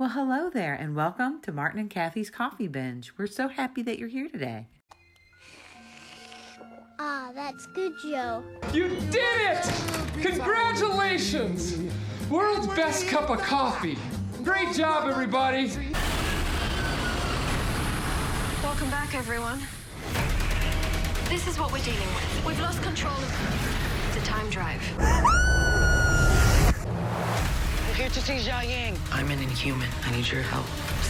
Well, hello there, and welcome to Martin and Kathy's Coffee Binge. We're so happy that you're here today. Ah, that's good, Joe. You did it! Congratulations! World's best cup of coffee. Great job, everybody. Welcome back, everyone. This is what we're dealing with. We've lost control of the time drive. I'm here to see Jiaying. I'm an inhuman. I need your help.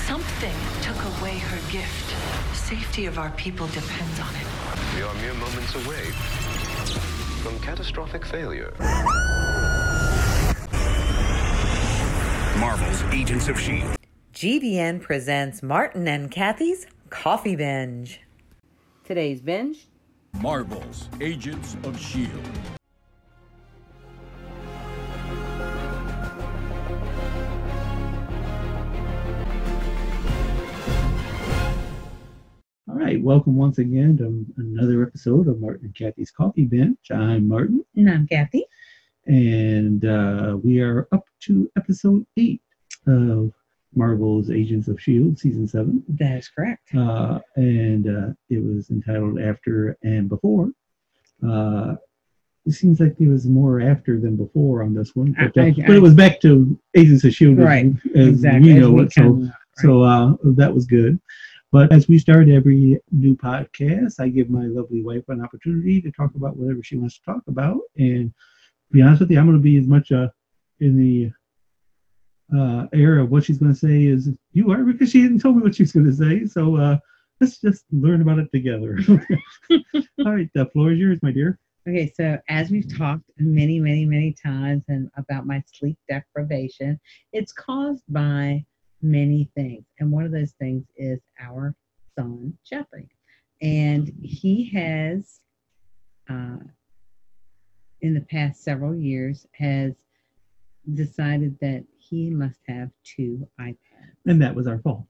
Something took away her gift. The safety of our people depends on it. We are mere moments away from catastrophic failure. Marvel's Agents of S.H.I.E.L.D. GVN presents Martin and Kathy's Coffee Binge. Today's binge Marvel's Agents of S.H.I.E.L.D. All right, welcome once again to another episode of Martin and Kathy's Coffee Binge. I'm Martin, And I'm Kathy. and uh, we are up to episode eight of Marvel's Agents of S.H.I.E.L.D., season seven. That is correct. Uh, and uh, it was entitled After and Before. Uh, it seems like it was more after than before on this one, but, I- I- but it was back to Agents of S.H.I.E.L.D. Right, as exactly. we as we it. So can- so uh, that was good. But as we start every new podcast, I give my lovely wife an opportunity to talk about whatever she wants to talk about. And to be honest with you, I'm going to be as much uh, in the uh, air of what she's going to say as you are because she didn't tell me what she's going to say. So uh, let's just learn about it together. All right, the floor is yours, my dear. Okay, so as we've talked many, many, many times and about my sleep deprivation, it's caused by many things. And one of those things is our son, Jeffrey. And he has, uh, in the past several years, has decided that he must have two iPads. And that was our fault.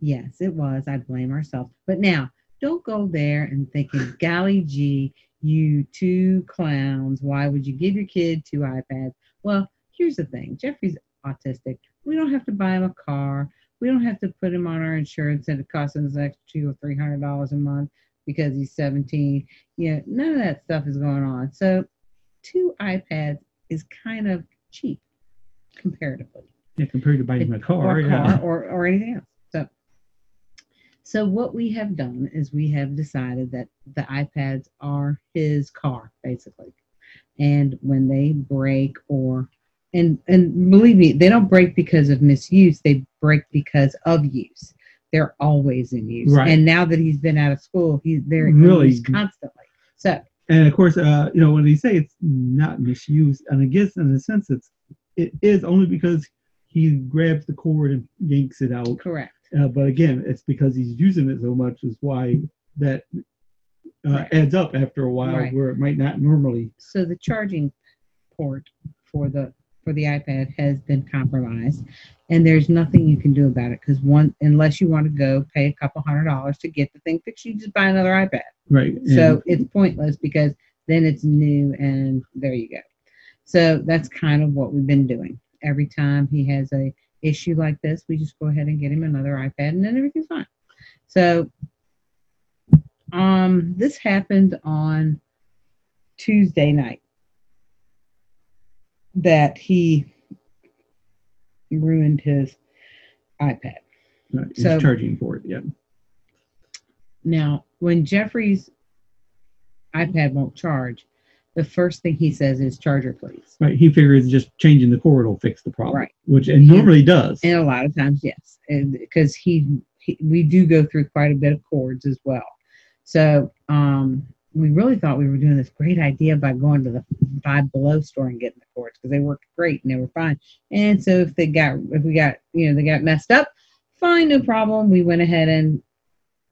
Yes, it was. I blame ourselves. But now, don't go there and thinking, golly gee, you two clowns, why would you give your kid two iPads? Well, here's the thing Jeffrey's autistic. We don't have to buy him a car. We don't have to put him on our insurance and it costs us extra two or three hundred dollars a month because he's 17. You know, none of that stuff is going on. So two iPads is kind of cheap comparatively Yeah, compared to buying a car. or, yeah. car or, or anything else. So, so what we have done is we have decided that the iPads are his car, basically. And when they break or and and believe me, they don't break because of misuse. They break because of use. They're always in use. Right. And now that he's been out of school, he's they're Really? in use constantly. So and of course, uh, you know, when they say it's not misused, and I guess in a sense it's it is only because he grabs the cord and yanks it out. correct. Uh, but again, it's because he's using it so much is why that uh, Right. adds up after a while, Right. where it might not normally. so the charging port for the for the iPad has been compromised, and there's nothing you can do about it because one unless you want to go pay a couple hundred dollars to get the thing fixed, you just buy another iPad. Right. So it's pointless because then it's new and there you go. So that's kind of what we've been doing. Every time he has a issue like this, we just go ahead and get him another iPad and then everything's fine. So um this happened on Tuesday night that he ruined his iPad. right, he's so- charging for it. Yeah. Now, when Jeffrey's iPad won't charge, the first thing he says is charger please. Right. He figures just changing the cord will fix the problem. Right. Which it normally does. And a lot of times, yes, because he, he we do go through quite a bit of cords as well. So um, we really thought we were doing this great idea by going to the Five Below store and getting the cords because they worked great and they were fine. And so if they got if we got you know they got messed up, fine, no problem. We went ahead and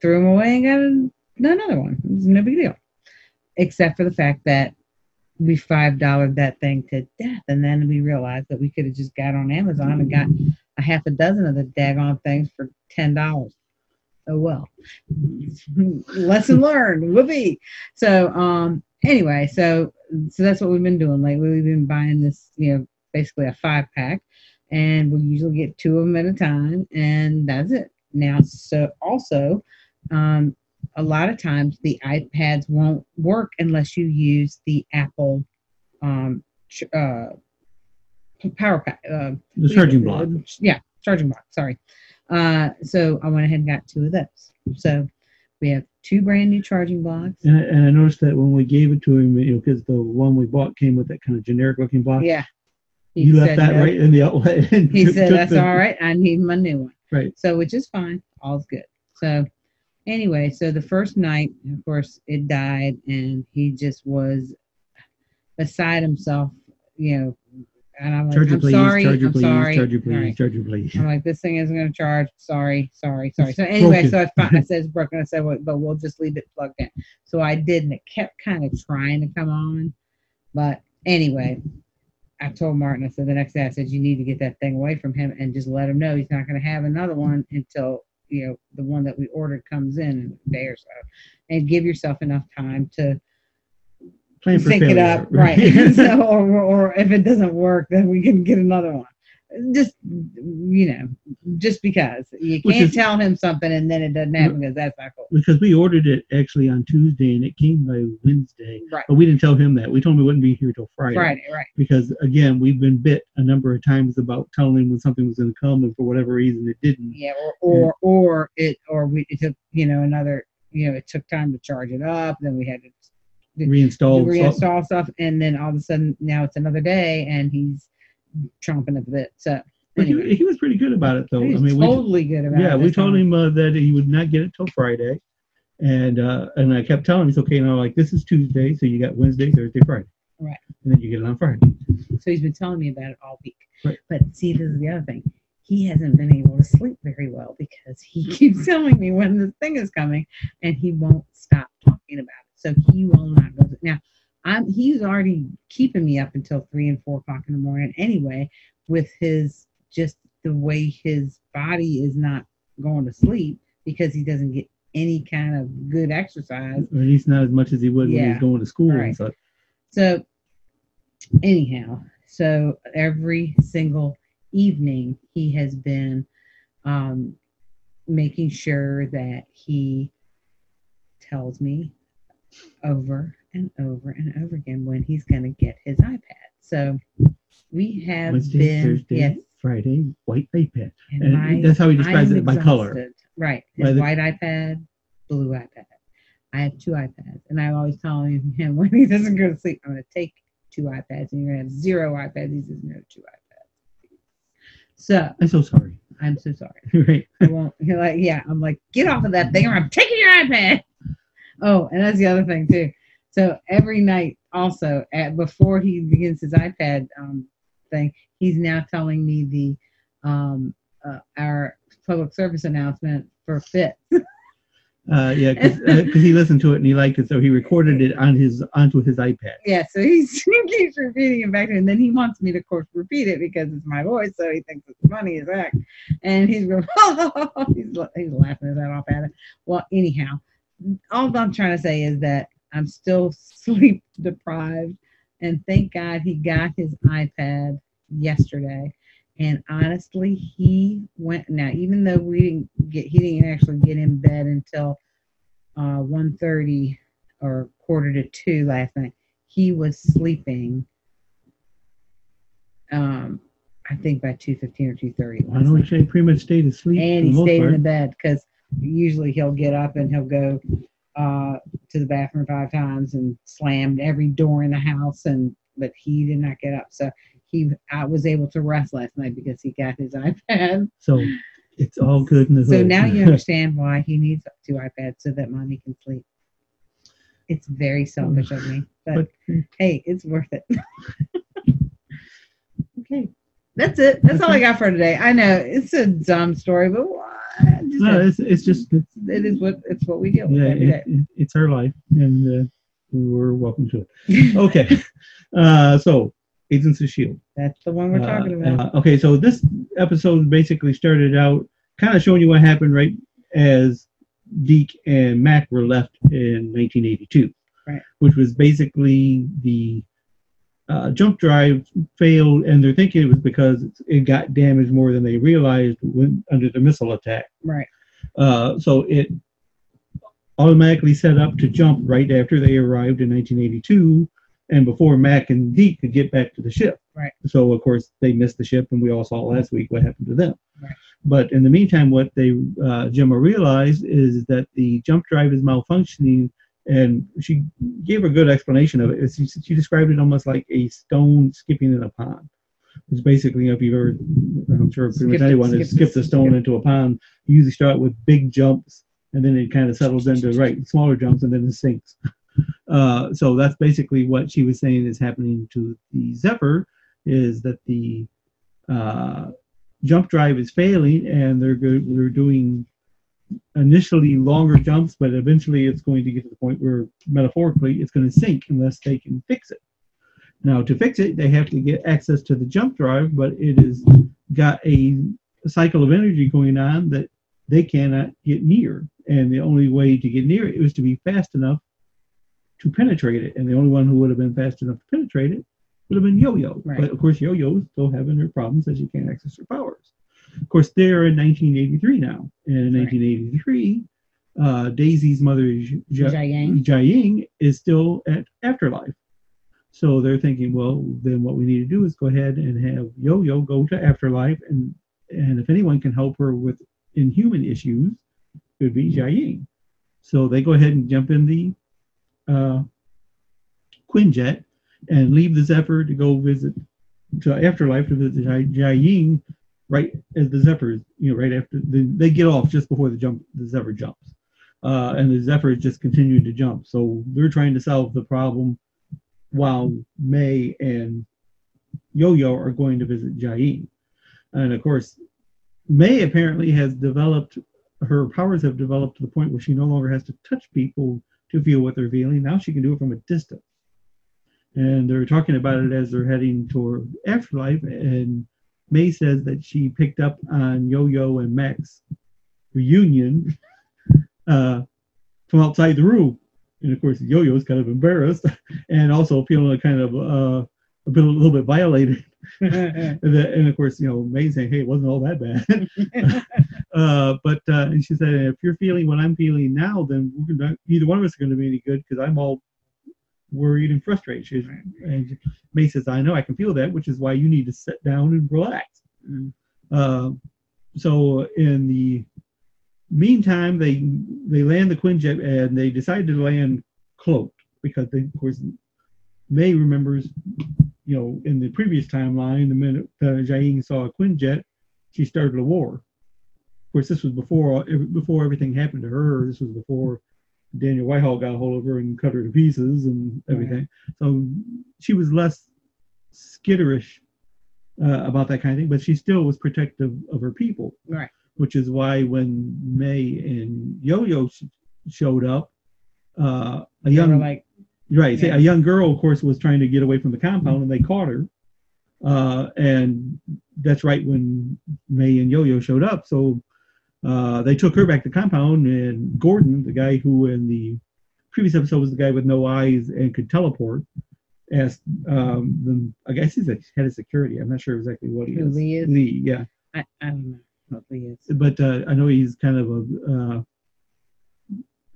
threw them away and got another one. It was no big deal, except for the fact that we five dollared that thing to death, and then we realized that we could have just got on Amazon and got a half a dozen of the daggone things for ten dollars. Oh well. Lesson learned. Whoopee. So um anyway, so so that's what we've been doing lately. We've been buying this, you know, basically a five pack. and we usually get two of them at a time, and that's it. Now, so also, um, a lot of times the iPads won't work unless you use the Apple um, ch- uh, power pack. Uh, The charging block. Yeah, charging block. Sorry. Uh, so I went ahead and got two of those. So we have two brand new charging blocks. And I, and I noticed that when we gave it to him, you know, because the one we bought came with that kind of generic looking block. Yeah. He You left that no. right in the outlet. He took- said took that's the- all right. I need my new one. Right. So which is fine. All's good. So anyway, so the first night, of course, it died, and he just was beside himself. You know, and I'm like, I'm please, sorry, I'm please, sorry. please, right. please. I'm like, this thing isn't going to charge. Sorry, sorry, sorry. So anyway, broken. so I, fi- I said it's broken. I said, well, but we'll just leave it plugged in. So I did, and it kept kind of trying to come on. But anyway, I told Martin, I said the next day, I said, you need to get that thing away from him and just let him know he's not going to have another one until, you know, the one that we ordered comes in in a day or so. And give yourself enough time to Plan for sync it failure, up. Right. so, or, or if it doesn't work, then we can get another one. Just, you know, just because you Which can't is- tell him something and then it doesn't happen because that's not cool. because we ordered it actually on Tuesday and it came by Wednesday. Right. But we didn't tell him that. We told him it wouldn't be here till Friday. Friday, right. Because again, we've been bit a number of times about telling him when something was going to come, and for whatever reason, it didn't. Yeah, or or or it or we it took you know another you know it took time to charge it up. Then we had to Reinstall. reinstall stuff, and then all of a sudden now it's another day and he's chomping at the bit. So But anyway, he, he was pretty good about it, though. he's I mean, we, totally good about it. yeah, we told time. him uh, that he would not get it till Friday, and uh, and I kept telling him, "It's okay now. Like this is Tuesday, so you got Wednesday, Thursday, Friday, Right. and then you get it on Friday." So he's been telling me about it all week. Right. But see, this is the other thing. He hasn't been able to sleep very well because he keeps telling me when the thing is coming and he won't stop talking about it. So he will not go. Now, I'm he's already keeping me up until three and four o'clock in the morning anyway, with his just the way his body is not going to sleep because he doesn't get any kind of good exercise. Or at least not as much as he would when he was going to school Right. and such. So, anyhow, so every single evening he has been um, making sure that he tells me over and over and over again when he's going to get his iPad. So we have Wednesday, been Thursday, yes, Friday, white iPad, and and my- that's how he describes it by color. Right. His the- white iPad, blue iPad. I have two iPads. And I'm always telling him when he doesn't go to sleep, I'm going to take two iPads and you're going to have zero iPads. He says, no, two iPads. So I'm so sorry. I'm so sorry. right. I won't. You're like, yeah. I'm like, get off of that thing or I'm taking your iPad. Oh, and that's the other thing too. So every night, also at before he begins his iPad um, thing, he's now telling me the um, uh, our public service announcement for Fit. Uh, yeah, because he listened to it and he liked it, so he recorded it on his onto his iPad. Yeah, so he's, he keeps repeating it back to me, and then he wants me to, of course, repeat it because it's my voice, so he thinks it's funny as heck. And he's going, he's, he's laughing his head off at it. Well, anyhow, all I'm trying to say is that I'm still sleep deprived, and thank God he got his iPad yesterday. And honestly, he went now, even though we didn't get, he didn't actually get in bed until uh, 1.30 or quarter to two last night. He was sleeping. Um, I think by two fifteen or two thirty. I know he pretty much stayed asleep. And he stayed in the bed because usually he'll get up and he'll go uh, to the bathroom five times and slammed every door in the house. And but he did not get up, so he I was able to rest last night because he got his iPad. So it's all good in the So now you understand why he needs two iPads so that mommy can sleep. It's very selfish of me, but, hey, it's worth it. okay, that's it. That's all I got for today. I know it's a dumb story, but? Just no, it's, it's just it's, it is what it's what we deal with yeah, every day. it, it- it's our life, and uh, we're welcome to it. Okay, uh, so Agents of Shield. That's the one we're talking Uh, about. uh, okay, so this episode basically started out kind of showing you what happened right as Deke and Mac were left in 1982, Right. which was basically the uh, jump drive failed, and they're thinking it was because it got damaged more than they realized when under the missile attack. Right. Uh, so it automatically set up to jump right after they arrived in 1982, and before Mac and Deke could get back to the ship. Right. So of course they missed the ship, and we all saw last week what happened to them. Right. But in the meantime, what they uh, Jemma realized is that the jump drive is malfunctioning, and she gave a good explanation of it. She, she described it almost like a stone skipping in a pond. It's basically, if you've ever, I'm sure pretty much Skip it, anyone has skip skipped a stone skip. into a pond, you usually start with big jumps, and then it kind of settles into right smaller jumps, and then it sinks. Uh, so that's basically what she was saying is happening to the Zephyr, is that the uh, jump drive is failing, and they're go- they're doing initially longer jumps, but eventually it's going to get to the point where metaphorically it's going to sink unless they can fix it. Now, to fix it, they have to get access to the jump drive, but it has got a cycle of energy going on that they cannot get near. And the only way to get near it was to be fast enough to penetrate it. And the only one who would have been fast enough to penetrate it would have been Yo Yo. Right. But of course, Yo Yo is still having her problems as she can't access her powers. Of course, they're in 1983 now. And in Right. 1983, uh, Daisy's mother, Jiaying. Jiaying, is still at Afterlife. So they're thinking, well, then what we need to do is go ahead and have Yo Yo go to Afterlife, and and if anyone can help her with inhuman issues, it would be Jiaying. So they go ahead and jump in the uh, Quinjet and leave the Zephyr to go visit to Afterlife to visit Jai, Jiaying right as the Zephyr, you know, right after the, they get off just before the jump, the Zephyr jumps, uh, and the Zephyr is just continuing to jump. So they're trying to solve the problem while May and Yo-Yo are going to visit Jiaying, and of course, May apparently has developed her powers have developed to the point where she no longer has to touch people to feel what they're feeling. Now she can do it from a distance. And they're talking about it as they're heading toward afterlife. And May says that she picked up on Yo Yo and Mac's reunion uh, from outside the room. And of course, Yo Yo's kind of embarrassed and also feeling kind of uh, a bit a little bit violated. and, the- and of course, you know, May saying, "Hey, it wasn't all that bad." uh, but uh, and she said, "If you're feeling what I'm feeling now, then we're gonna, neither one of us are going to be any good because I'm all worried and frustrated." She, and May says, "I know, I can feel that, which is why you need to sit down and relax." Mm. Uh, so in the meantime, they they land the Quinjet and they decide to land cloaked because they, of course, May remembers, you know, in the previous timeline, the minute uh, Jiaying saw a Quinjet, she started a war. Of course, this was before before everything happened to her. This was before Daniel Whitehall got a hold of her and cut her to pieces and everything. So she was less skitterish uh, about that kind of thing, but she still was protective of her people Right. which is why when May and Yo-Yo sh- showed up, uh, a young like, right, yeah. a young girl, of course, was trying to get away from the compound, and they caught her. Uh, and that's right when May and Yo-Yo showed up. So uh, they took her back to the compound, and Gordon, the guy who in the previous episode was the guy with no eyes and could teleport, asked um, them. I guess he's a head of security. I'm not sure exactly what he Who is. Lee is? Lee, yeah I, I don't know what Lee is. but uh, I know he's kind of a uh,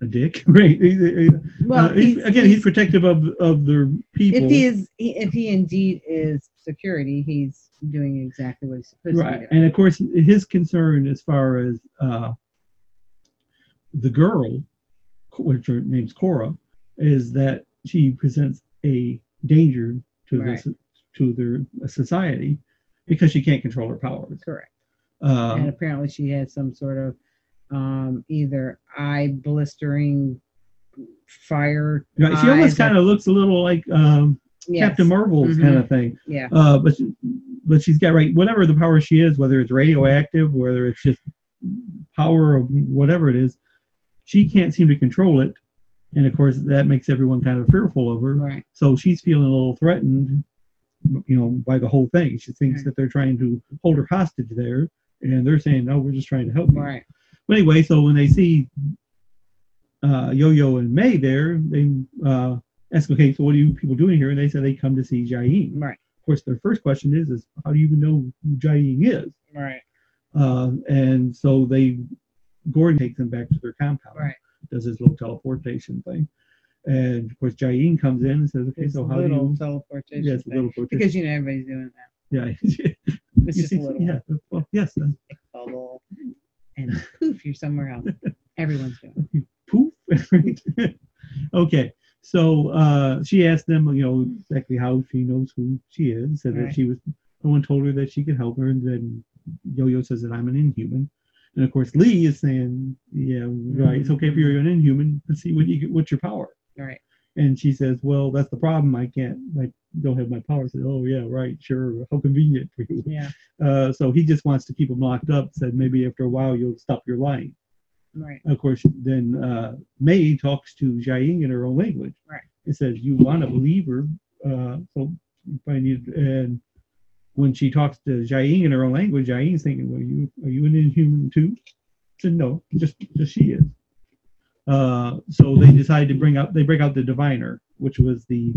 a dick, right? He's, uh, Well, uh, he's- he's- again, he's protective of of their people, If he is, if he indeed is security, he's doing exactly what he's supposed to right? be doing. And of course, his concern as far as uh, the girl, which her name's Cora, is that she presents a danger to Right. this to their society because she can't control her powers. Correct. Uh, and apparently she has some sort of um, either eye blistering fire. right, she almost kind of looks a little like um, Yes. Captain Marvel's Mhm. kind of thing. Yeah. Uh, but she- but she's got right whatever the power she is, whether it's radioactive, whether it's just power or whatever it is, she can't seem to control it, and of course that makes everyone kind of fearful of her. Right. So she's feeling a little threatened, you know, by the whole thing. She thinks Right. that they're trying to hold her hostage there, and they're saying, "No, we're just trying to help you." Right. But anyway, so when they see uh, Yo-Yo and May there, they uh, ask, okay, so what are you people doing here? And they said they come to see Jiaying. Right. Of course, their first question is, is how do you even know who Jiaying is? Right. Uh, and so they, Gordon takes them back to their compound. Right. Does his little teleportation thing. And of course, Jiaying comes in and says, okay, It's so a how do little you? teleportation. Yes, a thing. little teleportation. Because you know everybody's doing that. Yeah. It's just see- a little. yeah. Well, yes. uh, bubble, and poof, you're somewhere else. Everyone's doing. it. poof. okay. So uh, she asked them, you know, exactly how she knows who she is. Said that she was, no one told her that she could help her. And then Yo Yo says that I'm an inhuman. And of course, Lee is saying, yeah, right. It's okay if you're an inhuman. Let's see what you get, what's your power. Right. And she says, well, that's the problem. I can't, I don't have my power. I said, oh, yeah, right. Sure. How convenient for you. Yeah. Uh, so he just wants to keep them locked up. Said maybe after a while you'll stop your lying. Right. Of course, then uh, May talks to Jiaying in her own language. Right. It says, "You want to believe her." Uh, so you probably need. And when she talks to Jiaying in her own language, Jiaying's thinking, "Well, you are you an inhuman too?" I said, "No, just just she is." Uh, so they decide to bring out. They break out the diviner, which was the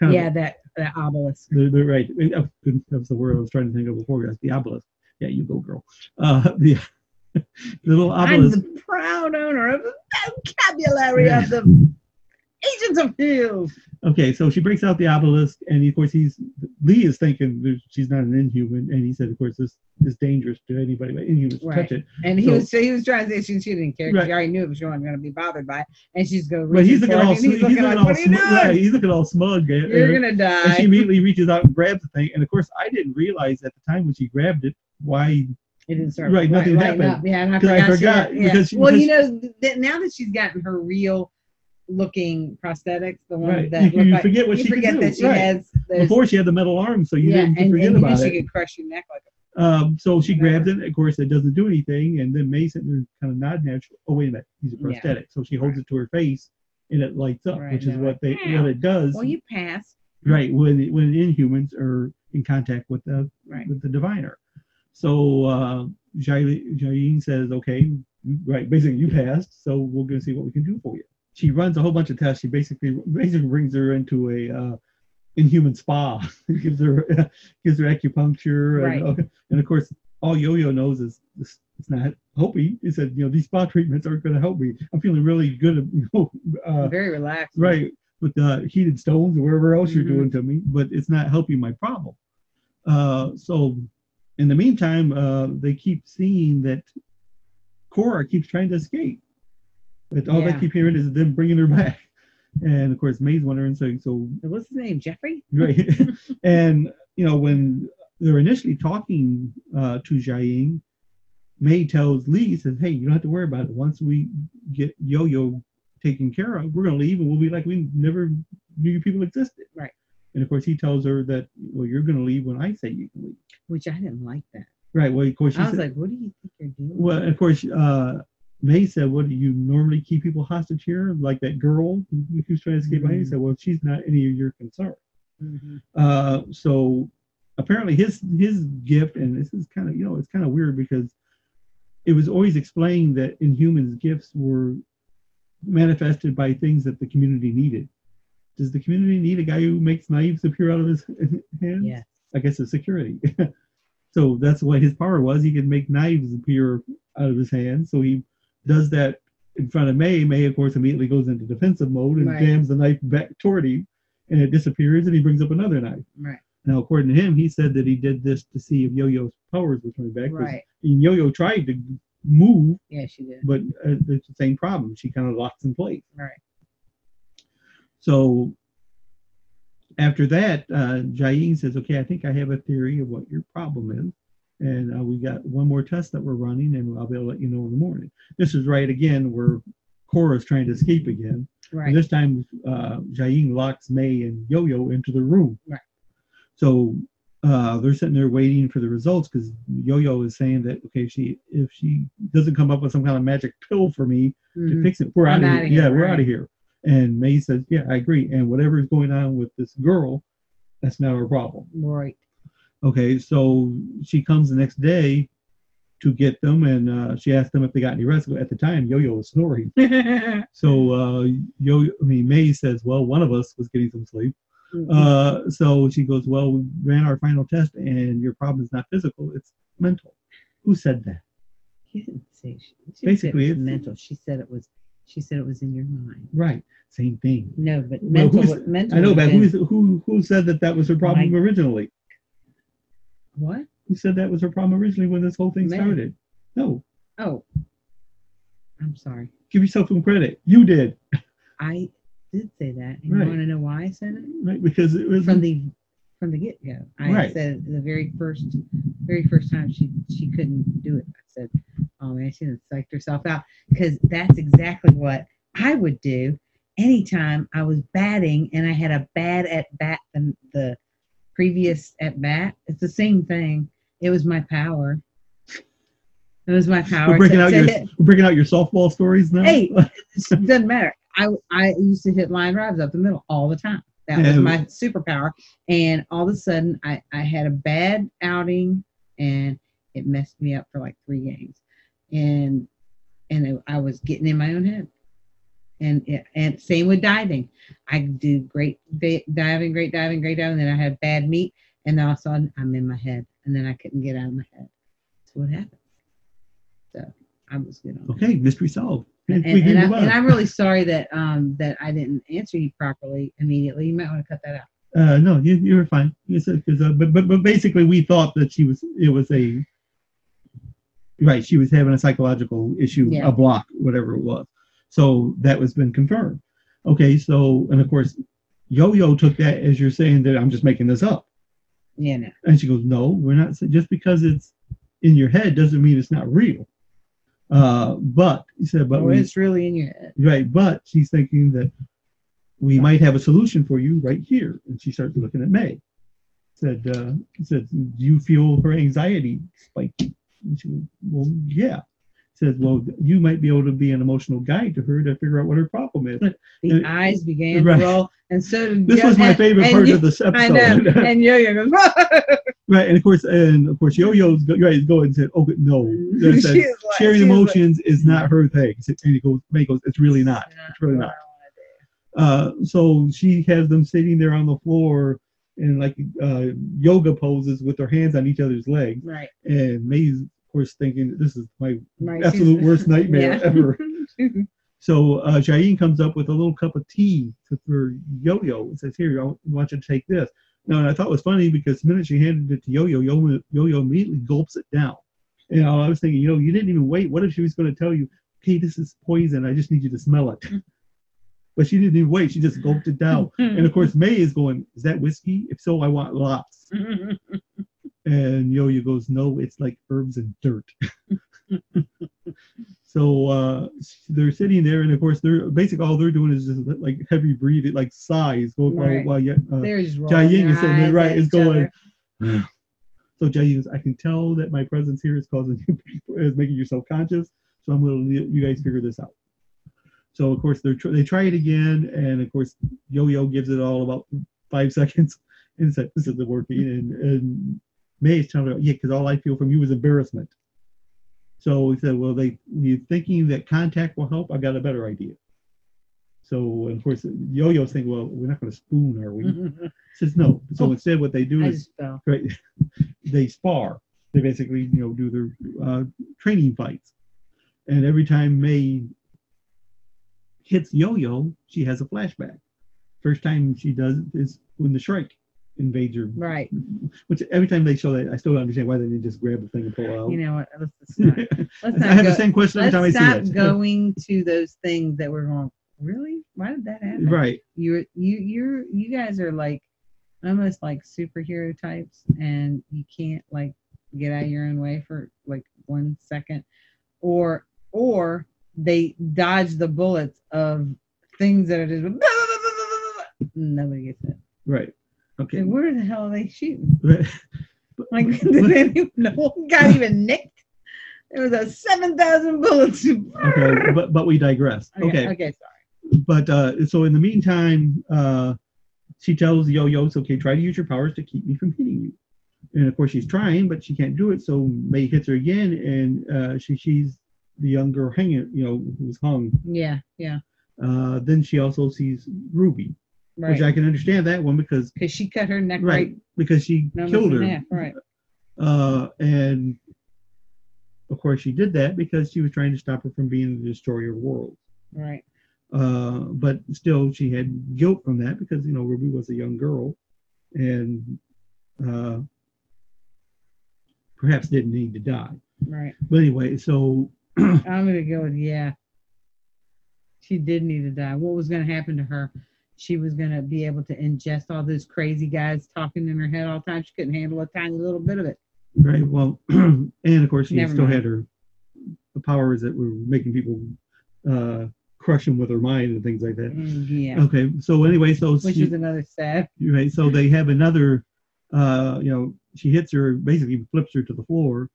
kind Yeah, of that that obelisk. the, the right. That was the word I was trying to think of before. Guys, the obelisk. Yeah, you go, girl. Uh, the little I'm the proud owner of the vocabulary of the Agents of Shield. Okay, so she breaks out the obelisk, and of course he's Lee is thinking she's not an inhuman, and he said, of course, this is dangerous to anybody, but inhumans Right. touch it. And he So- was so he was trying to say she, she didn't care. 'cause Right. She already knew it was going to be bothered by it. And she's going But he's looking all and he's looking like, all what are you smug. Yeah, he's looking all smug. and- You're eh. and- going to die. And she immediately reaches out and grabs the thing, and of course, I didn't realize at the time when she grabbed it why. It didn't start Right, nothing lighting happened. Up. Yeah, and I forgot. she forgot, had- yeah. because she- well, you know, that now that she's gotten her real looking prosthetics, the one Right. that You- you like, forget what you she can forget do. that she Right. has those, Before she had the metal arm, so you yeah, didn't and, forget and about she could crush your neck like Um, so she Whatever. grabs it. Of course, it doesn't do anything. And then there kind of nodding at you. Oh, wait a minute. He's a Yeah. prosthetic. So she holds it to her face and it lights up, Right, which is what they "Ow." what it does. Well, you pass. right when when inhumans are in contact with the Right. with the diviner. So uh, says, "Okay, right. Basically, you passed. So we're going to see what we can do for you." She runs a whole bunch of tests. She basically basically brings her into a uh, inhuman spa. gives her gives her acupuncture, and, Right. and of course, all Yo-Yo knows is this, it's not helping. He said, "You know, these spa treatments aren't going to help me. I'm feeling really good. You know, uh, very relaxed. right with the heated stones or whatever else you're Mhm. doing to me, but it's not helping my problem. Uh, so in the meantime, uh, they keep seeing that Cora keeps trying to escape. But all Yeah. they keep hearing is them bringing her back. And of course, May's wondering, so, so What's his name? Jeffrey? right. and, you know, when they're initially talking uh, to Jiaying, May tells Lee, says, hey, you don't have to worry about it. Once we get Yo-Yo taken care of, we're going to leave and we'll be like we never knew you people existed. Right. And of course, he tells her that, well, you're going to leave when I say you can leave. Which I didn't like that. Right. Well, of course, she I was said, like, what do you think you're doing? well, of course, uh, May said, what do you normally keep people hostage here? Like that girl who, who's trying to escape you Mhm. said, well, she's not any of your concern. Mhm. Uh, so apparently his his gift, and this is kind of you know it's kind of weird because it was always explained that Inhumans' gifts were manifested by things that the community needed. Does the community need a guy who makes knives appear out of his hands? Yeah. I guess it's security. so that's what his power was. He could make knives appear out of his hands. So he does that in front of May. May, of course, immediately goes into defensive mode and Right. jams the knife back toward him, and it disappears. And he brings up another knife. Right. Now, according to him, he said that he did this to see if Yo-Yo's powers were coming back. Right. Yo-Yo tried to move, Yeah, she did. but uh, it's the same problem. She kind of locks in place. Right. So after that, uh, Jiaying says, "Okay, I think I have a theory of what your problem is, and uh, we got one more test that we're running, and I'll be able to let you know in the morning." This is right again where Cora's trying to escape again. Right. And this time, uh, Jiaying locks May and Yo-Yo into the room. Right. So uh, they're sitting there waiting for the results because Yo-Yo is saying that okay, if she if she doesn't come up with some kind of magic pill for me to Mhm. fix it, we're I'm out of here. Yeah, here, we're out of here. And May says, yeah, I agree. And whatever is going on with this girl, that's not our problem. Right. Okay, so she comes the next day to get them, and uh, she asked them if they got any rest. At the time, Yo-Yo was snoring. So uh, Yo, I mean May says, "Well, one of us was getting some sleep." Uh, so she goes, "Well, we ran our final test, and your problem is not physical; it's mental." Who said that? She didn't say she, she Basically, said it it's- was mental. She said it was. She said it was in your mind. Right, same thing. No, but Well, mental. mental. I know, but who's, who who said that that was her oh problem My- originally? what? Who said that was her problem originally when this whole thing May. started? No, Oh, I'm sorry. give yourself some credit. You did, I did say that. And Right. You want to know why I said it? right? Because it was From the from the get go. I Right. said the very first very first time she she couldn't do it. I said, "Oh man, she done psyched herself out," because that's exactly what I would do anytime I was batting and I had a bad at bat than the previous at bat. It's the same thing. It was my power. It was my power. we're breaking to- out to your hit- we're breaking out your softball stories now. Hey, it doesn't matter. I I used to hit line drives up the middle all the time. That was my superpower. And all of a sudden, I I had a bad outing, and it messed me up for like three games, and and it- I was getting in my own head. And and same with diving. I do great diving, great diving, great diving. And then I had bad meet, and then all of a sudden I'm in my head, and then I couldn't get out of my head. That's what happened. So I was good on that okay, mystery solved. And, and, I, move on. and I'm really sorry that um that I didn't answer you properly immediately. You might want to cut that out. Uh, no, you you were fine. You said because uh, but but but basically we thought that she was it was a right. She was having a psychological issue, Yeah. a block, whatever it was. So that was been confirmed. Okay, so and of course, Yo Yo took that as you're saying that I'm just making this up, Yeah, no. and she goes, no, we're not. Just because it's in your head doesn't mean it's not real. Uh, but he said, but we, it's really in your head. Right, but she's thinking that we might have a solution for you right here. And she starts looking at May. Said, uh, said, do you feel her anxiety spiking? And she goes, well, yeah. Says, well, you might be able to be an emotional guide to her to figure out what her problem is. The And- eyes began right. to roll, and so This Yo- was my favorite part you- of this I know. episode. And Yo-Yo goes, right, and of course, and of course, Yo-Yo's go, right, going and said, "Oh no, says, like- sharing is like- emotions is not her thing." And he goes, May goes, "It's really not. It's really not." Uh, so she has them sitting there on the floor in like uh, yoga poses with their hands on each other's legs. Right. And May's, course, thinking this is my Right, absolute worst nightmare ever. So uh, Jiaying comes up with a little cup of tea for Yo-Yo and says, "Here, I want you to take this." Now, and I thought it was funny because the minute she handed it to Yo-Yo, Yo- Yo-Yo immediately gulps it down. And I was thinking, you know, you didn't even wait. What if she was going to tell you, "Okay, this is poison. I just need you to smell it." But she didn't even wait. She just gulped it down. and of course, May is going, "Is that whiskey? If so, I want lots." And Yo-Yo goes, "No, it's like herbs and dirt." so uh, they're sitting there, and of course, they're basically all they're doing is just like heavy breathing, like sighs, going Right. while, while uh, They're just Jia is sitting there, right, at is going. so Jiaying goes, I can tell that my presence here is causing you, is making you self-conscious. So I'm going to let you guys figure this out. So of course they're tr- they try it again, and of course Yo-Yo gives it all about five seconds, and said this isn't working, and and May is telling her, yeah, because all I feel from you is embarrassment. So he said, well, they you thinking that contact will help? I got a better idea. So of course Yo-Yo's thinking, well, we're not going to spoon, are we? Says no. So Oh, instead, what they do I is right, they spar. They basically, you know, do their uh, training fights, and every time May hits Yo-Yo, she has a flashback. First time she does it is when the Shrike invades your Right. Which every time they show that, I still don't understand why they didn't just grab the thing and pull it out. You know what? Let's, let's not, let's I not have the same question every time I see stop it. going to those things that we're going. Really? Why did that happen? Right. You're you you're you guys are like almost like superhero types, and you can't like get out of your own way for like one second, or or they dodge the bullets of things that are just nobody gets it. Right. Okay. Where the hell are they shooting? Like, did they even know? Got even nicked? There was a 7,000 bullets. Okay, but but we digress. Okay. Okay, sorry. But uh, so in the meantime, uh, she tells Yo-Yo, "It's okay. Try to use your powers to keep me from hitting you." and of course she's trying, but she can't do it. So May hits her again, and uh, she sees the young girl hanging, you know, who's hung. Yeah, yeah, Uh, then she also sees Ruby, right. which I can understand that one because Because she cut her neck right right, because she killed her. half, right. Uh, and of course she did that because she was trying to stop her from being the destroyer of worlds. Right. Uh, but still, she had guilt from that because you know Ruby was a young girl, and uh, perhaps didn't need to die. Right. But anyway, so I'm gonna go with yeah. She did need to die. What was gonna happen to her? She was gonna be able to ingest all those crazy guys talking in her head all the time. She couldn't handle a tiny little bit of it. right, well, and of course she Never still mind. had her the powers that were making people uh, crush them with her mind and things like that. Mm, yeah. Okay, so anyway, so Which she- is another sad. Right. So they have another, uh, you know, she hits her, basically flips her to the floor,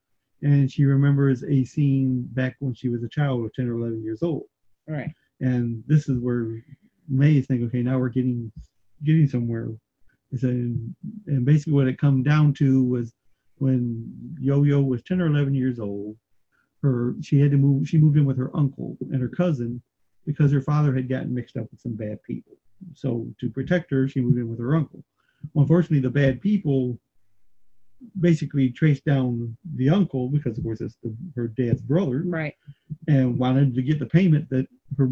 and she remembers a scene back when she was a child of 10 or 11 years old. Right. And this is where May is thinking, okay, now we're getting getting somewhere. It's and basically what it come down to was when Yo-Yo was 10 or 11 years old, her she had to move, she moved in with her uncle and her cousin because her father had gotten mixed up with some bad people. So to protect her, she moved in with her uncle. Well, unfortunately, the bad people basically traced down the uncle because, of course, it's the, her dad's brother, Right. and wanted to get the payment that her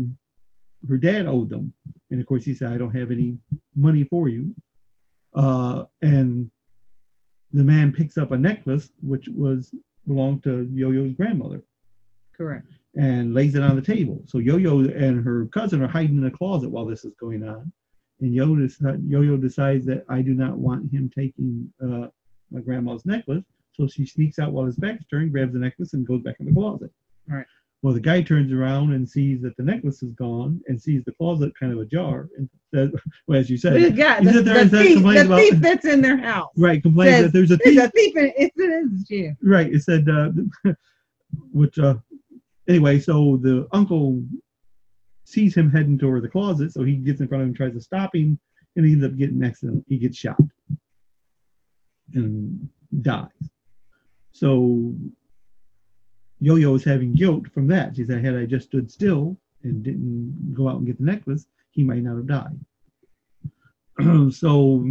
her dad owed them. And of course, he said, "I don't have any money for you." Uh, and the man picks up a necklace which was belonged to Yo-Yo's grandmother Correct. and lays it on the table. So Yo-Yo and her cousin are hiding in a closet while this is going on. And Yo Yo-Yo decides that I do not want him taking uh, my grandma's necklace. So she sneaks out while his back's turned, grabs the necklace, and goes back in the closet. Right. Well, the guy turns around and sees that the necklace is gone and sees the closet kind of ajar and says, well, as you said, guy, the, there the thief, the about- thief that's in their house. right, complains says, that there's a There's thief a thief in it. It is you. right it said uh which uh anyway so the uncle sees him heading toward the closet so he gets in front of him tries to stop him and he ends up getting next to him he gets shot and dies so yo-yo is having guilt from that she said had i just stood still and didn't go out and get the necklace he might not have died so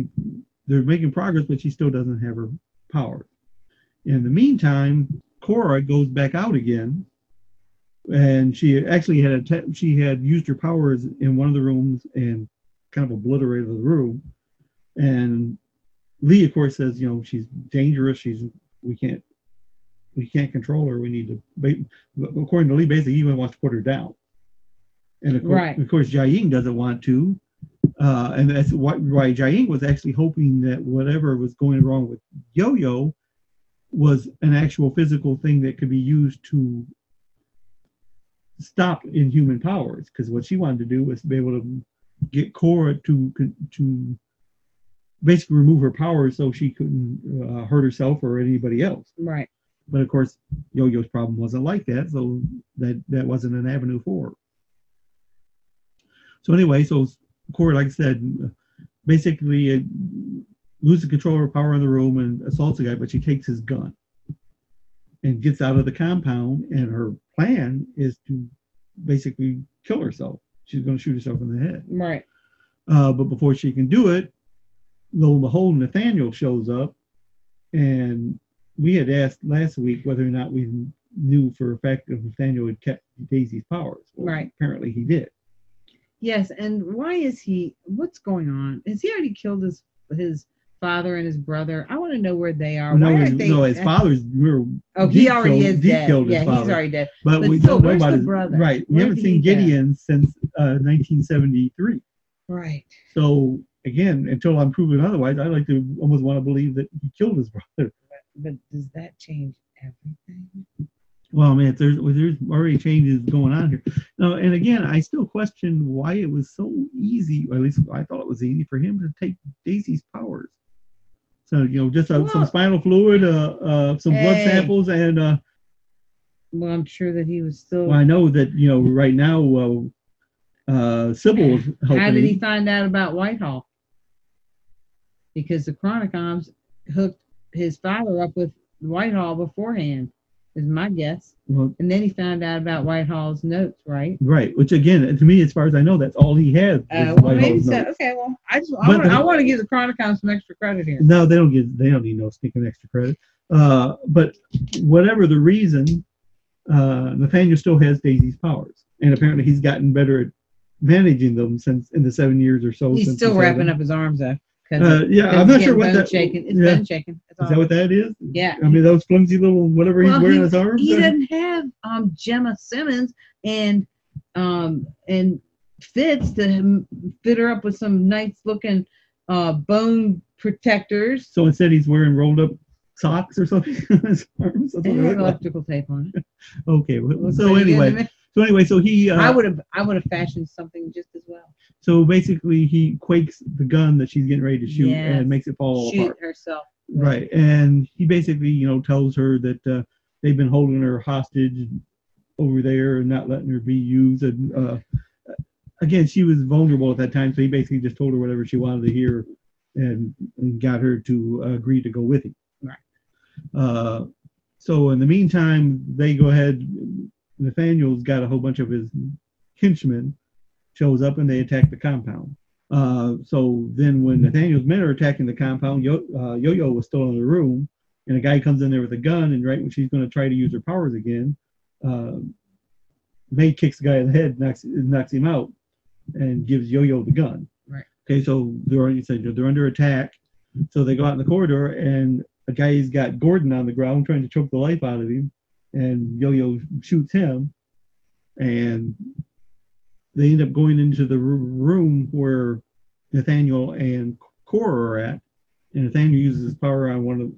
they're making progress but she still doesn't have her powers in the meantime, Cora goes back out again, and she actually had a she had used her powers in one of the rooms and kind of obliterated the room. And Lee, of course, says, you know, she's dangerous. She's we can't we can't control her. We need to. According to Lee, basically, he even wants to put her down. And of course, Right. of course, Jiaying doesn't want to. Uh, and that's why, why Jiaying was actually hoping that whatever was going wrong with Yo-Yo was an actual physical thing that could be used to stop inhuman powers. Because what she wanted to do was be able to get Cora to to basically remove her powers so she couldn't uh, hurt herself or anybody else. Right. But of course, Yo-Yo's problem wasn't like that, so that that wasn't an avenue for her. So anyway, so Cora, like I said, basically uh, loses control of her power in the room and assaults the guy, but she takes his gun and gets out of the compound. And her plan is to basically kill herself. She's going to shoot herself in the head. Right. Uh, but before she can do it, lo and behold, Nathaniel shows up. And we had asked last week whether or not we knew for a fact if Nathaniel had kept Daisy's powers. Well, Right. Apparently he did. Yes. And why is he? What's going on? Has he already killed his his father and his brother? I want to know where they are. no, his, they? no, his father's. We're, Oh, he already killed- is dead. Yeah, he's already dead. But, But we still, don't know about his brother? right. We Where haven't seen? Gideon since uh, 1973. Right. So again, until I'm proven otherwise, I like to almost want to believe that he killed his brother. But does that change everything? Well, man, there's there's already changes going on here. Now, and again, I still question why it was so easy. Or at least I thought it was easy for him to take Daisy's powers. So you know, just uh, some spinal fluid, uh, uh, some blood samples, and uh, Well, I'm sure that he was still. well, I know that you know right now uh, uh, Sibyl is helping. How did he find out about Whitehall? Because the Chronicoms hooked his father up with Whitehall beforehand, is my guess. Well, And then he found out about Whitehall's notes, right? right. Which again, to me, as far as I know, that's all he had. Uh, well, maybe so. notes. Okay, well, I just I want, the- I want to give the Chronicom some extra credit here. No, they don't get. They don't need no stinking extra credit. Uh, but whatever the reason, uh, Nathaniel still has Daisy's powers, and apparently he's gotten better at managing them since in the seven years or so. He's still wrapping up his arms though. Uh, yeah, I'm not sure what that-. It's yeah. bone. That's Is that what that is? Yeah. I mean, those flimsy little whatever he's wearing he, his arms. he doesn't have um Jemma Simmons and um and Fitz to fit her up with some nice looking uh bone protectors. So instead, he's wearing rolled up socks or something on his arms. That's It what it has like. electrical tape on it. Okay. well, So pretty good to anyway. So anyway, so he. Uh, I would have I would have fashioned something just as well. So basically, he quakes the gun that she's getting ready to shoot Yes. and makes it fall Shoot apart. herself. Right, and he basically, you know, tells her that uh, they've been holding her hostage over there and not letting her be used. And uh, again, she was vulnerable at that time, so he basically just told her whatever she wanted to hear, and, and got her to uh, agree to go with him. Right. Uh, so in the meantime, they go ahead. Nathaniel's got a whole bunch of his henchmen shows up and they attack the compound. Uh, so then when Nathaniel's men are attacking the compound, Yo, uh, Yo-Yo was still in the room, and a guy comes in there with a gun, and right when she's going to try to use her powers again, uh, May kicks the guy in the head, knocks knocks him out, and gives Yo-Yo the gun. Right. Okay, so they're they're under attack, so they go out in the corridor, and a guy's got Gordon on the ground trying to choke the life out of him, and Yo-Yo shoots him, and they end up going into the room where Nathaniel and Cora are at, and Nathaniel uses his power on one of,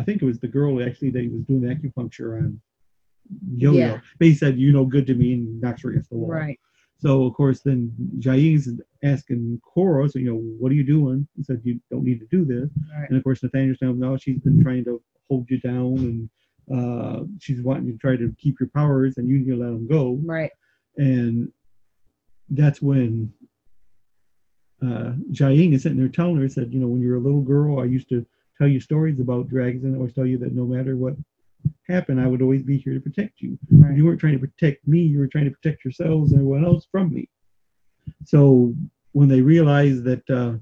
I think it was the girl actually that he was doing the acupuncture on. Yo-Yo. Yeah. But he said, "You know, good to me," and knocks her against the wall. Right. So of course, then Jiaying's asking Cora, so you know, what are you doing? He said, "You don't need to do this." Right. And of course, Nathaniel's telling him, "No, she's been trying to hold you down, and uh, she's wanting you to try to keep your powers, and you need to let them go." Right. And that's when uh, is sitting there telling her, said, you know, when you were a little girl, I used to tell you stories about dragons and I always tell you that no matter what happened, I would always be here to protect you. Right. You weren't trying to protect me, you were trying to protect yourselves and everyone else from me. So when they realize that, uh,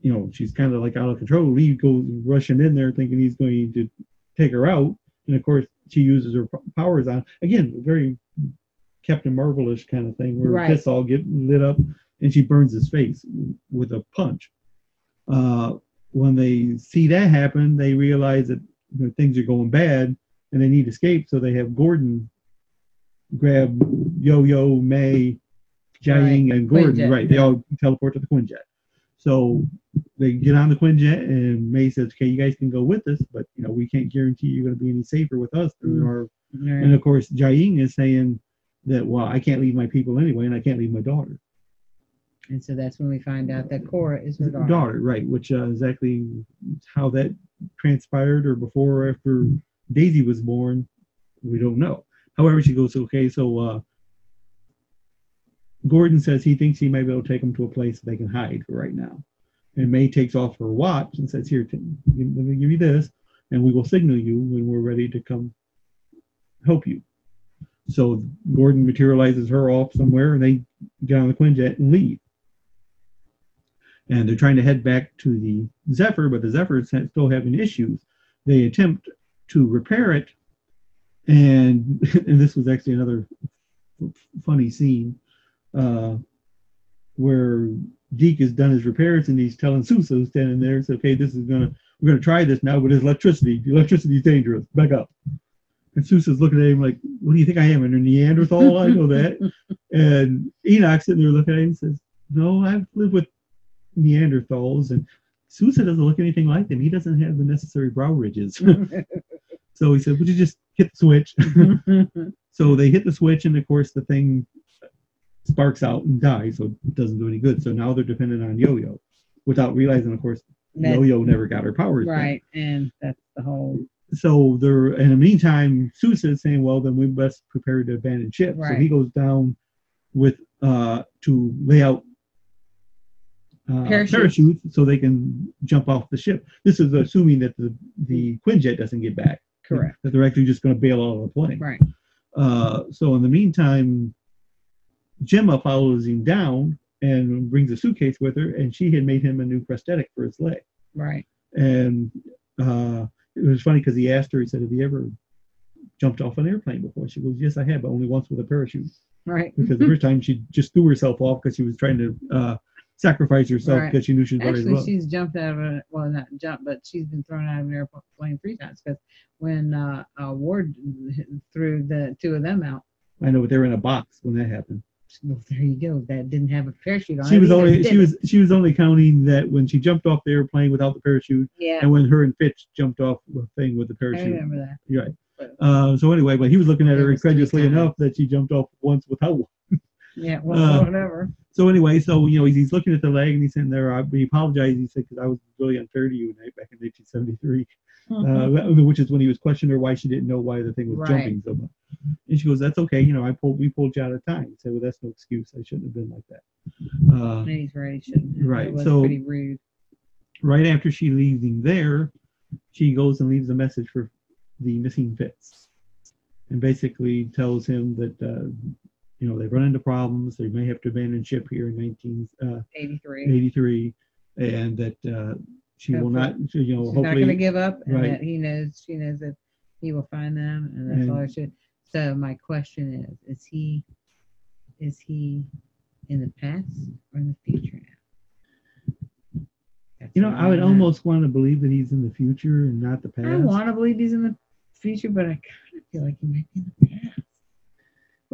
you know, she's kind of like out of control, Lee goes rushing in there thinking he's going to take her out. And of course, she uses her powers on, again, very Captain Marvelish kind of thing, where Right. fists all get lit up and she burns his face with a punch. Uh, when they see that happen, they realize that you know, things are going bad and they need escape. So they have Gordon grab Yo Yo, May, Jiaying, and Gordon. Quinjet, right. They all teleport to the Quinjet. So they get on the Quinjet, and May says, "Okay, you guys can go with us, but you know we can't guarantee you're going to be any safer with us than you Mm. are." Right. And of course, Jiaying is saying that, "Well, I can't leave my people anyway, and I can't leave my daughter." And so that's when we find out that Cora is her daughter. daughter, right? Which uh, exactly how that transpired, or before or after Daisy was born, we don't know. However, she goes, okay, so uh, Gordon says he thinks he may be able to take them to a place they can hide for right now. And May takes off her watch and says, "Here, let me give you this, and we will signal you when we're ready to come help you." So Gordon materializes her off somewhere, and they get on the Quinjet and leave and they're trying to head back to the Zephyr, but the Zephyr is still having issues. They attempt to repair it, and and this was actually another funny scene uh, where Deke has done his repairs and he's telling who's standing there, says, "Okay, this is gonna we're gonna try this now, but it's electricity. The electricity is dangerous. Back up." And Sousa's looking at him like, "What do you think I am? A Neanderthal? I know that." and Enoch's sitting there looking at him and says, "No, I've lived with Neanderthals, and Sousa doesn't look anything like them. He doesn't have the necessary brow ridges. so he said, Would you just hit the switch? so they hit the switch, and of course, the thing sparks out and dies, so it doesn't do any good. So now they're dependent on Yo Yo without realizing, of course, Yo Yo never got her powers. back. Right. And that's the whole So they're in the meantime, Sousa is saying, Well, then we best prepare to abandon ship. So he goes down with uh to lay out uh, Parachutes. parachutes so they can jump off the ship. This is assuming that the the Quinjet doesn't get back. Correct. That they're actually just going to bail out of the plane. Right. Uh, so in the meantime, Jemma follows him down and brings a suitcase with her, and she had made him a new prosthetic for his leg. Right. And uh, it was funny because he asked her, he said, Have you ever jumped off an airplane before? She goes, Yes, I have, but only once with a parachute. Right. Because the first time she just threw herself off because she was trying to uh, sacrifice herself Right. because she knew she was already Actually, she's jumped out of a well, not jumped, but she's been thrown out of an airplane three times because when uh, uh, Ward threw the two of them out, I know, but they were in a box when that happened. Well, there you go. That didn't have a parachute on She it. was either, only she was she was only counting that when she jumped off the airplane without the parachute, Yeah. and when her and Fitz jumped off the thing with the parachute. I remember that. You're right. Uh, so anyway, but he was looking at her incredulously enough that she jumped off once without one. Yeah. Well, Uh, whatever. So anyway, so you know he's, he's looking at the leg and he's sitting there. I, he apologized. He said because I was really unfair to you back in 1973, uh, which is when he was questioning her why she didn't know why the thing was Right. jumping so much. And she goes, "That's okay. You know, I pulled we pulled you out of time." He said, "Well, that's no excuse. I shouldn't have been like that." Uh, And he's right. Right, so- pretty rude. right after she leaves him there, she goes and leaves a message for the missing Fitz, and basically tells him that uh, you know they've run into problems. They may have to abandon ship here in 1983, 83. and that uh, she will not. You know, She's not hopefully, going to give up, and right. that he knows, she knows that he will find them, and that's all I should. So my question is: Is he, is he in the past or in the future now? That's you know, what I would wanna know. almost want to believe that he's in the future and not the past. I want to believe he's in the future, but I kind of feel like he might be in the past.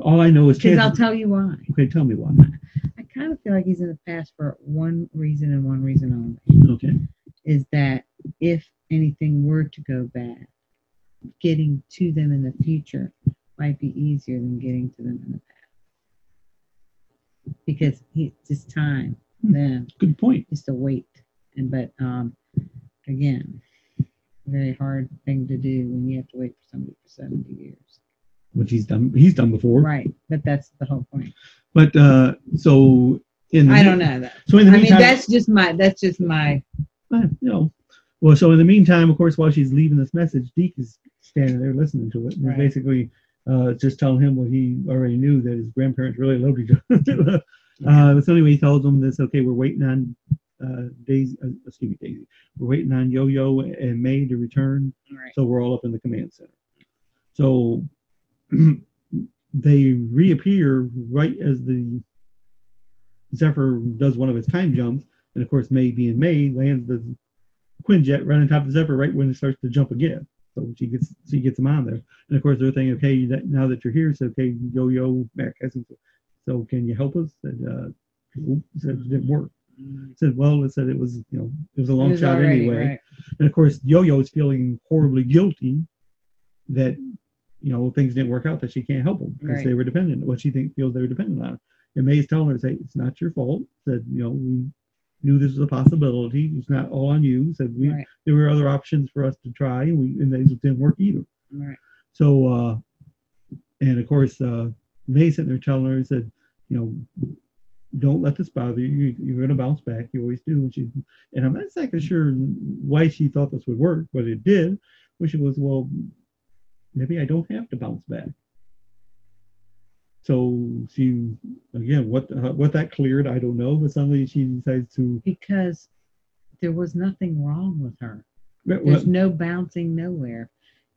All I know is Because I'll tell you why. Okay, tell me why. I kind of feel like he's in the past for one reason and one reason only. Okay. Is that if anything were to go bad, getting to them in the future might be easier than getting to them in the past. Because he, it's just time then. Good point. Just to wait. And but um again, very hard thing to do when you have to wait for somebody for 70 years. Which he's done. He's done before. Right. But that's the whole point. But uh, so in the I don't know that. So in the I mean, meantime, that's just my that's just my Uh, you know, well, so in the meantime, of course, while she's leaving this message, Deke is standing there listening to it, and Right. basically uh, just telling him what he already knew that his grandparents really loved each other. uh, so anyway, he tells them this. Okay, we're waiting on uh, Daisy. Uh, excuse me, Daisy. We're waiting on Yo-Yo and May to return. Right. So we're all up in the command center. So they reappear right as the Zephyr does one of his time jumps, and of course, May being May lands the Quinjet right on top of Zephyr right when it starts to jump again. So she gets she gets him on there, and of course they're thinking, okay, that, now that you're here, so okay, Yo Yo Mac. So can you help us? Said, uh, said it didn't work. Said, well, it said it was you know it was a long was shot already, anyway, right. and of course Yo Yo is feeling horribly guilty that you know things didn't work out that she can't help them because Right. they were dependent what she think feels they were dependent on. And May's telling her, say, it's not your fault. Said, you know, we knew this was a possibility. It's not all on you. Said we Right. there were other options for us to try, and we and they didn't work either. right. So, uh, and of course, uh, May sitting there telling her, said, you know, don't let this bother you. You're going to bounce back. You always do. And she, and I'm not exactly sure why she thought this would work, but it did. Which was, well, maybe I don't have to bounce back. So she, again, what uh, what that cleared, I don't know. But suddenly she decides to. Because there was nothing wrong with her. Well, There's no bouncing nowhere.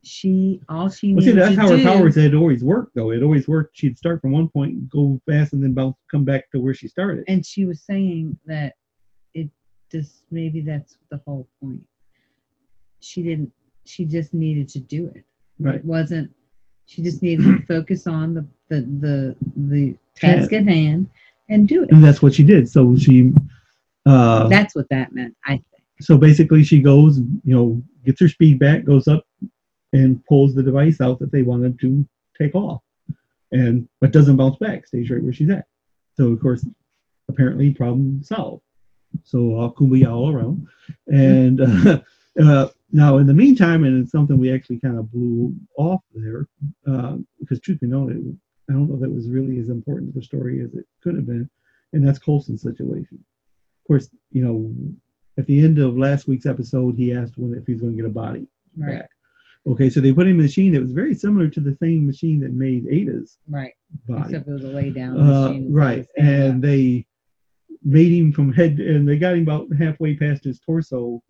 She all she Well, see, that's how her powers had always worked, though. It always worked. She'd start from one point, go fast, and then bounce, come back to where she started. and she was saying that it just maybe that's the whole point. She didn't. She just needed to do it. Right. It wasn't. She just needed to focus on the the the the task at hand and do it. And that's what she did. So she, uh, That's what that meant. I think. so basically, she goes, you know, gets her speed back, goes up, and pulls the device out that they wanted to take off, and but doesn't bounce back, stays right where she's at. So of course, apparently, problem solved. So uh, kumbaya all around, and uh, uh, now in the meantime, and it's something we actually kind of blew off there, uh, because truth be known, it, I don't know if that was really as important to the story as it could have been, and that's Coulson's situation. Of course, you know, at the end of last week's episode, he asked when if he's going to get a body Right. back. Okay, so they put him in a machine that was very similar to the same machine that made Aida's Right. body. Except it was a lay down Uh, machine. right, and they made him from head, and they got him about halfway past his torso.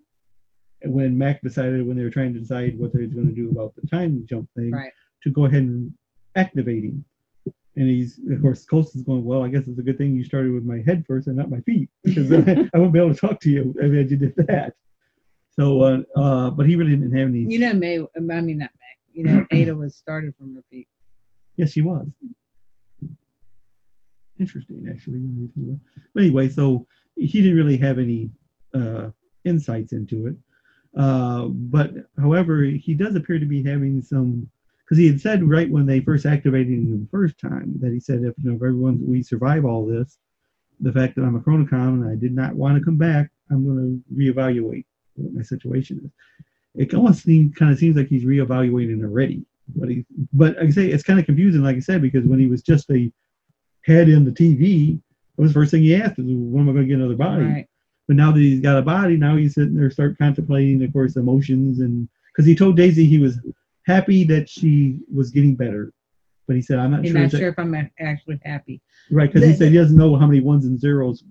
When Mac decided, when they were trying to decide what they were going to do about the time jump thing, Right. to go ahead and activate him. And he's, of course, Coulson's going, well, I guess it's a good thing you started with my head first and not my feet, because I, I won't be able to talk to you if you did that. So, uh, uh, but he really didn't have any. You know, May. I mean, not May. You know, Aida was started from her feet. Yes, she was. Interesting, actually. when you think about it. But anyway, so he didn't really have any uh, insights into it. Uh, but however, he does appear to be having some, because he had said right when they first activated him the first time that he said, if you know, if everyone we survive all this, the fact that I'm a Chronicom and I did not want to come back, I'm going to reevaluate what my situation is. It almost seems, kind of seems like he's reevaluating already. But he, but I say, it's kind of confusing, like I said, because when he was just a head in the TV, it was the first thing he asked is, when am I going to get another body? Right. But now that he's got a body, now he's sitting there, start contemplating, of course, emotions, and because he told Daisy he was happy that she was getting better, but he said, "I'm not sure." not that- if I'm actually happy. Right, because he said he doesn't know how many ones and zeros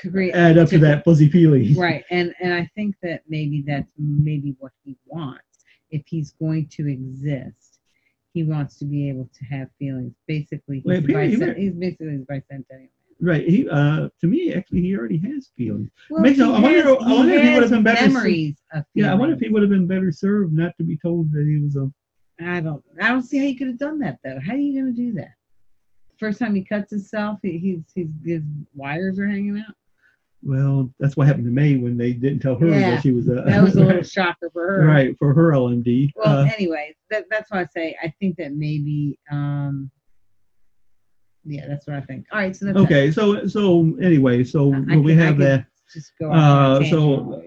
Create- add up to that fuzzy feeling. Right, and and I think that maybe that's maybe what he wants. If he's going to exist, he wants to be able to have feelings. Basically, he's, Well, he bicent- meant- he's basically bicentennial. Right. He, uh, to me, actually, he already has feelings. Well, Makes- I wonder, has- I wonder if he would have been better. memories yeah, I wonder if he would have been better served not to be told that he was a. I don't. I don't see how you could have done that though. How are you going to do that? First time he cuts himself, he, he's he's his wires are hanging out. Well, that's what happened to May when they didn't tell her Yeah, that she was a. That was a little shocker for her. right for her LMD. Well, Uh, anyways, that, that's why I say I think that maybe. um Yeah, that's what I think. All right, so that's okay, so so anyway, so I when we I have can that. Just go off on a Uh, tangent so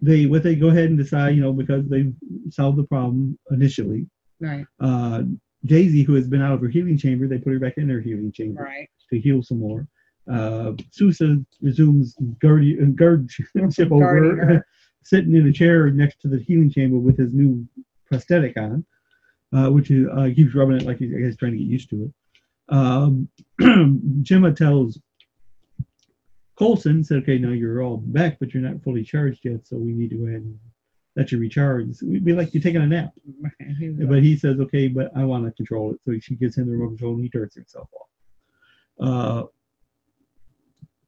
they what they go ahead and decide, you know, because they solved the problem initially. Right, Uh, Daisy, who has been out of her healing chamber, they put her back in her healing chamber right. to heal some more. Uh, Sousa resumes guardian, guardship over Guarding her, her. sitting in a chair next to the healing chamber with his new prosthetic on, uh, which is, uh, keeps rubbing it like he's, he's trying to get used to it. Um, Jemma tells Coulson, said, okay, now you're all back, but you're not fully charged yet, so we need to go ahead and let you recharge. We'd be like you're taking a nap. right. He was But he says, okay, but I want to control it. So she gives him the remote control and he turns himself off. Uh,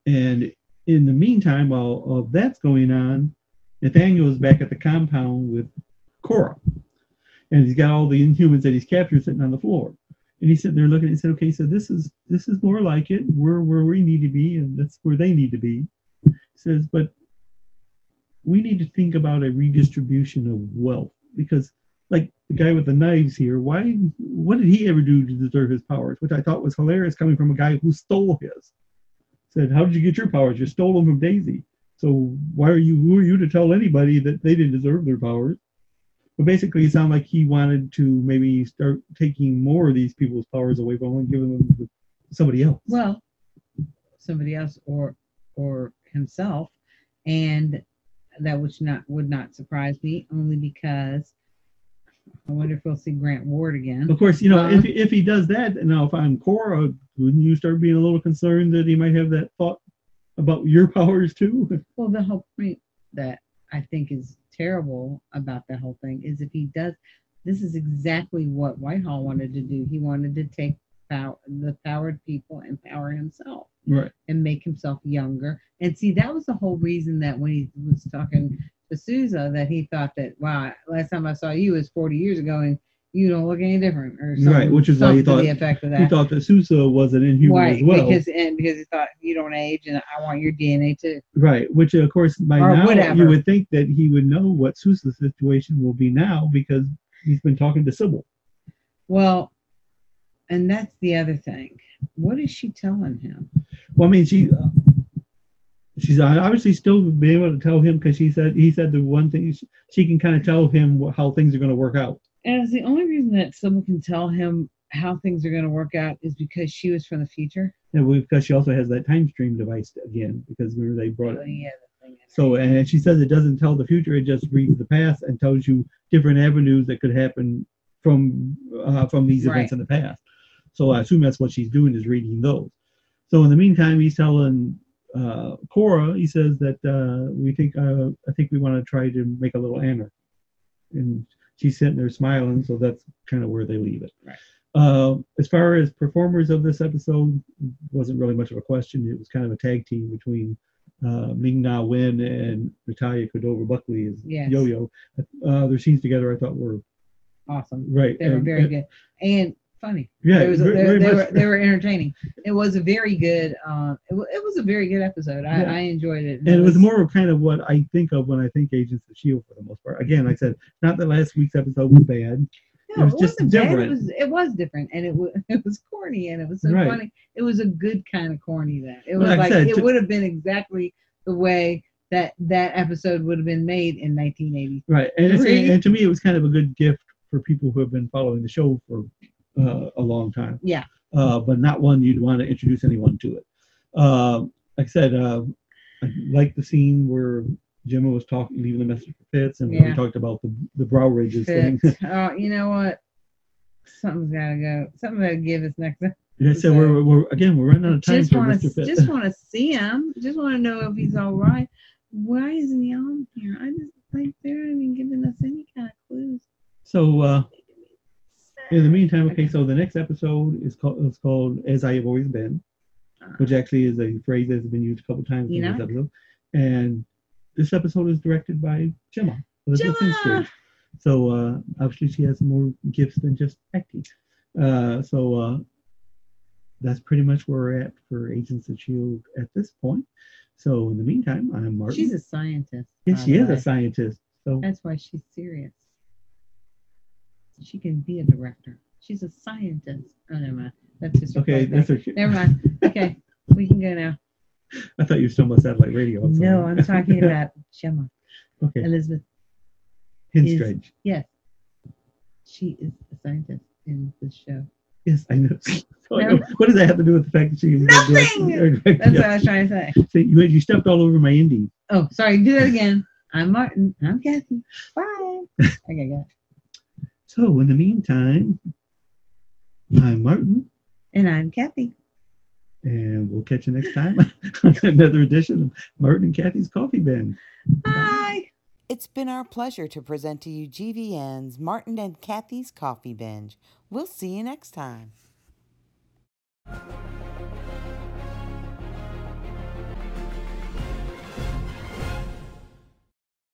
and in the meantime, while all that's going on, Nathaniel is back at the compound with Cora. And he's got all the inhumans that he's captured sitting on the floor. And he's sitting there looking and said, okay, so this is this is more like it. We're where we need to be, and that's where they need to be. He says, but we need to think about a redistribution of wealth because like the guy with the knives here, why what did he ever do to deserve his powers? Which I thought was hilarious coming from a guy who stole his. Said, How did you get your powers? You stole them from Daisy. So why are you who are you to tell anybody that they didn't deserve their powers? But basically it sounded like he wanted to maybe start taking more of these people's powers away from them and giving them to somebody else. well, somebody else or or himself, and that which not would not surprise me only because I wonder if we'll see Grant Ward again. Of course, you know, Uh, if, if he does that, now if I'm Cora, wouldn't you start being a little concerned that he might have that thought about your powers too? Well, the whole point that I think is terrible about the whole thing is if he does, this is exactly what Whitehall wanted to do. He wanted to take power, the powered people and power himself Right. and make himself younger. And see, that was the whole reason that when he was talking to Sousa, that he thought that, wow, last time I saw you was 40 years ago and you don't look any different, or something, Right, which is why he thought the effect of that. he thought that Sousa was an inhuman right, as well. because and because he thought you don't age, and I want your DNA to Right, which of course by Or now whatever. you would think that he would know what Sousa's situation will be now because he's been talking to Sibyl. Well, and that's the other thing. What is she telling him? Well, I mean, she uh, she's uh, obviously still being able to tell him because she said he said the one thing she, she can kind of tell him how things are going to work out. And it's the only reason that someone can tell him how things are going to work out is because she was from the future. And we, because she also has that time stream device again, because remember they brought Oh, it. yeah. So, and she says it doesn't tell the future; it just reads the past and tells you different avenues that could happen from uh, from these events Right. in the past. So I assume that's what she's doing is reading those. So in the meantime, he's telling uh, Cora, he says that uh, we think uh, I think we want to try to make a little Anna, and she's sitting there smiling. So that's kind of where they leave it. Right. Uh, as far as performers of this episode, wasn't really much of a question. It was kind of a tag team between uh, Ming Na Wen and Natalia Cordova Buckley as Yes. Yo-Yo. Uh, their scenes together, I thought were Awesome. right. They were and- very and- good and funny. Yeah, was, very- they, very they were they were entertaining. It was a very good. Um, it, it was a very good episode. I, Yeah. I enjoyed it. and it was more of kind of what I think of when I think Agents of Shield for the most part. Again, like I said, not that last week's episode was bad. No, it was it just bad. It different. was it was different, and it was it was corny, and it was so Right. funny. It was a good kind of corny. That it was like like said, it would have been exactly the way that that episode would have been made in 1980. Right, and, and to me, it was kind of a good gift for people who have been following the show for uh, a long time. Yeah. Uh, but not one you'd want to introduce anyone to it. Uh, like I said, uh, I like the scene where Jemma was talking, leaving the message for Fitz, and we talked about the the brow ridges thing. Oh, you know what? Something's gotta go. Something gotta give us next. I said, we're, we're again, we're running out of time Just for want Mr. to Fitz. just want to see him. Just want to know if he's all right. Why isn't he on here? I just like they're not even giving us any kind of clues. So uh, in the meantime, okay, so the next episode is called is called As I Have Always Been, which actually is a phrase that's been used a couple times in this episode. And this episode is directed by Jemma. Jemma! So uh, obviously she has more gifts than just acting. Uh, so uh, that's pretty much where we're at for Agents of Shield at this point. So in the meantime, I'm Martin. She's a scientist. yes, she is a scientist. So That's why she's serious. She can be a director. She's a scientist. Oh, never mind. That's just okay, that's her. Never mind. Okay, we can go now. I thought you were still on satellite radio. I'm No. I'm talking about Jemma okay, Elizabeth. Henstridge. Yes, she is a scientist in this show. Yes, I know. So I No. know. What does that have to do with the fact that she is the Nothing! director- That's what I was trying to say. See, you, you stepped all over my indie. Oh, sorry. Do that again. I'm Martin. I'm Kathy. Bye. Okay, go. So in the meantime, I'm Martin, And I'm Kathy. and we'll catch you next time on another edition of Martin and Kathy's Coffee Bin. Bye. It's been our pleasure to present to you GVN's Martin and Kathy's Coffee Binge. We'll see you next time.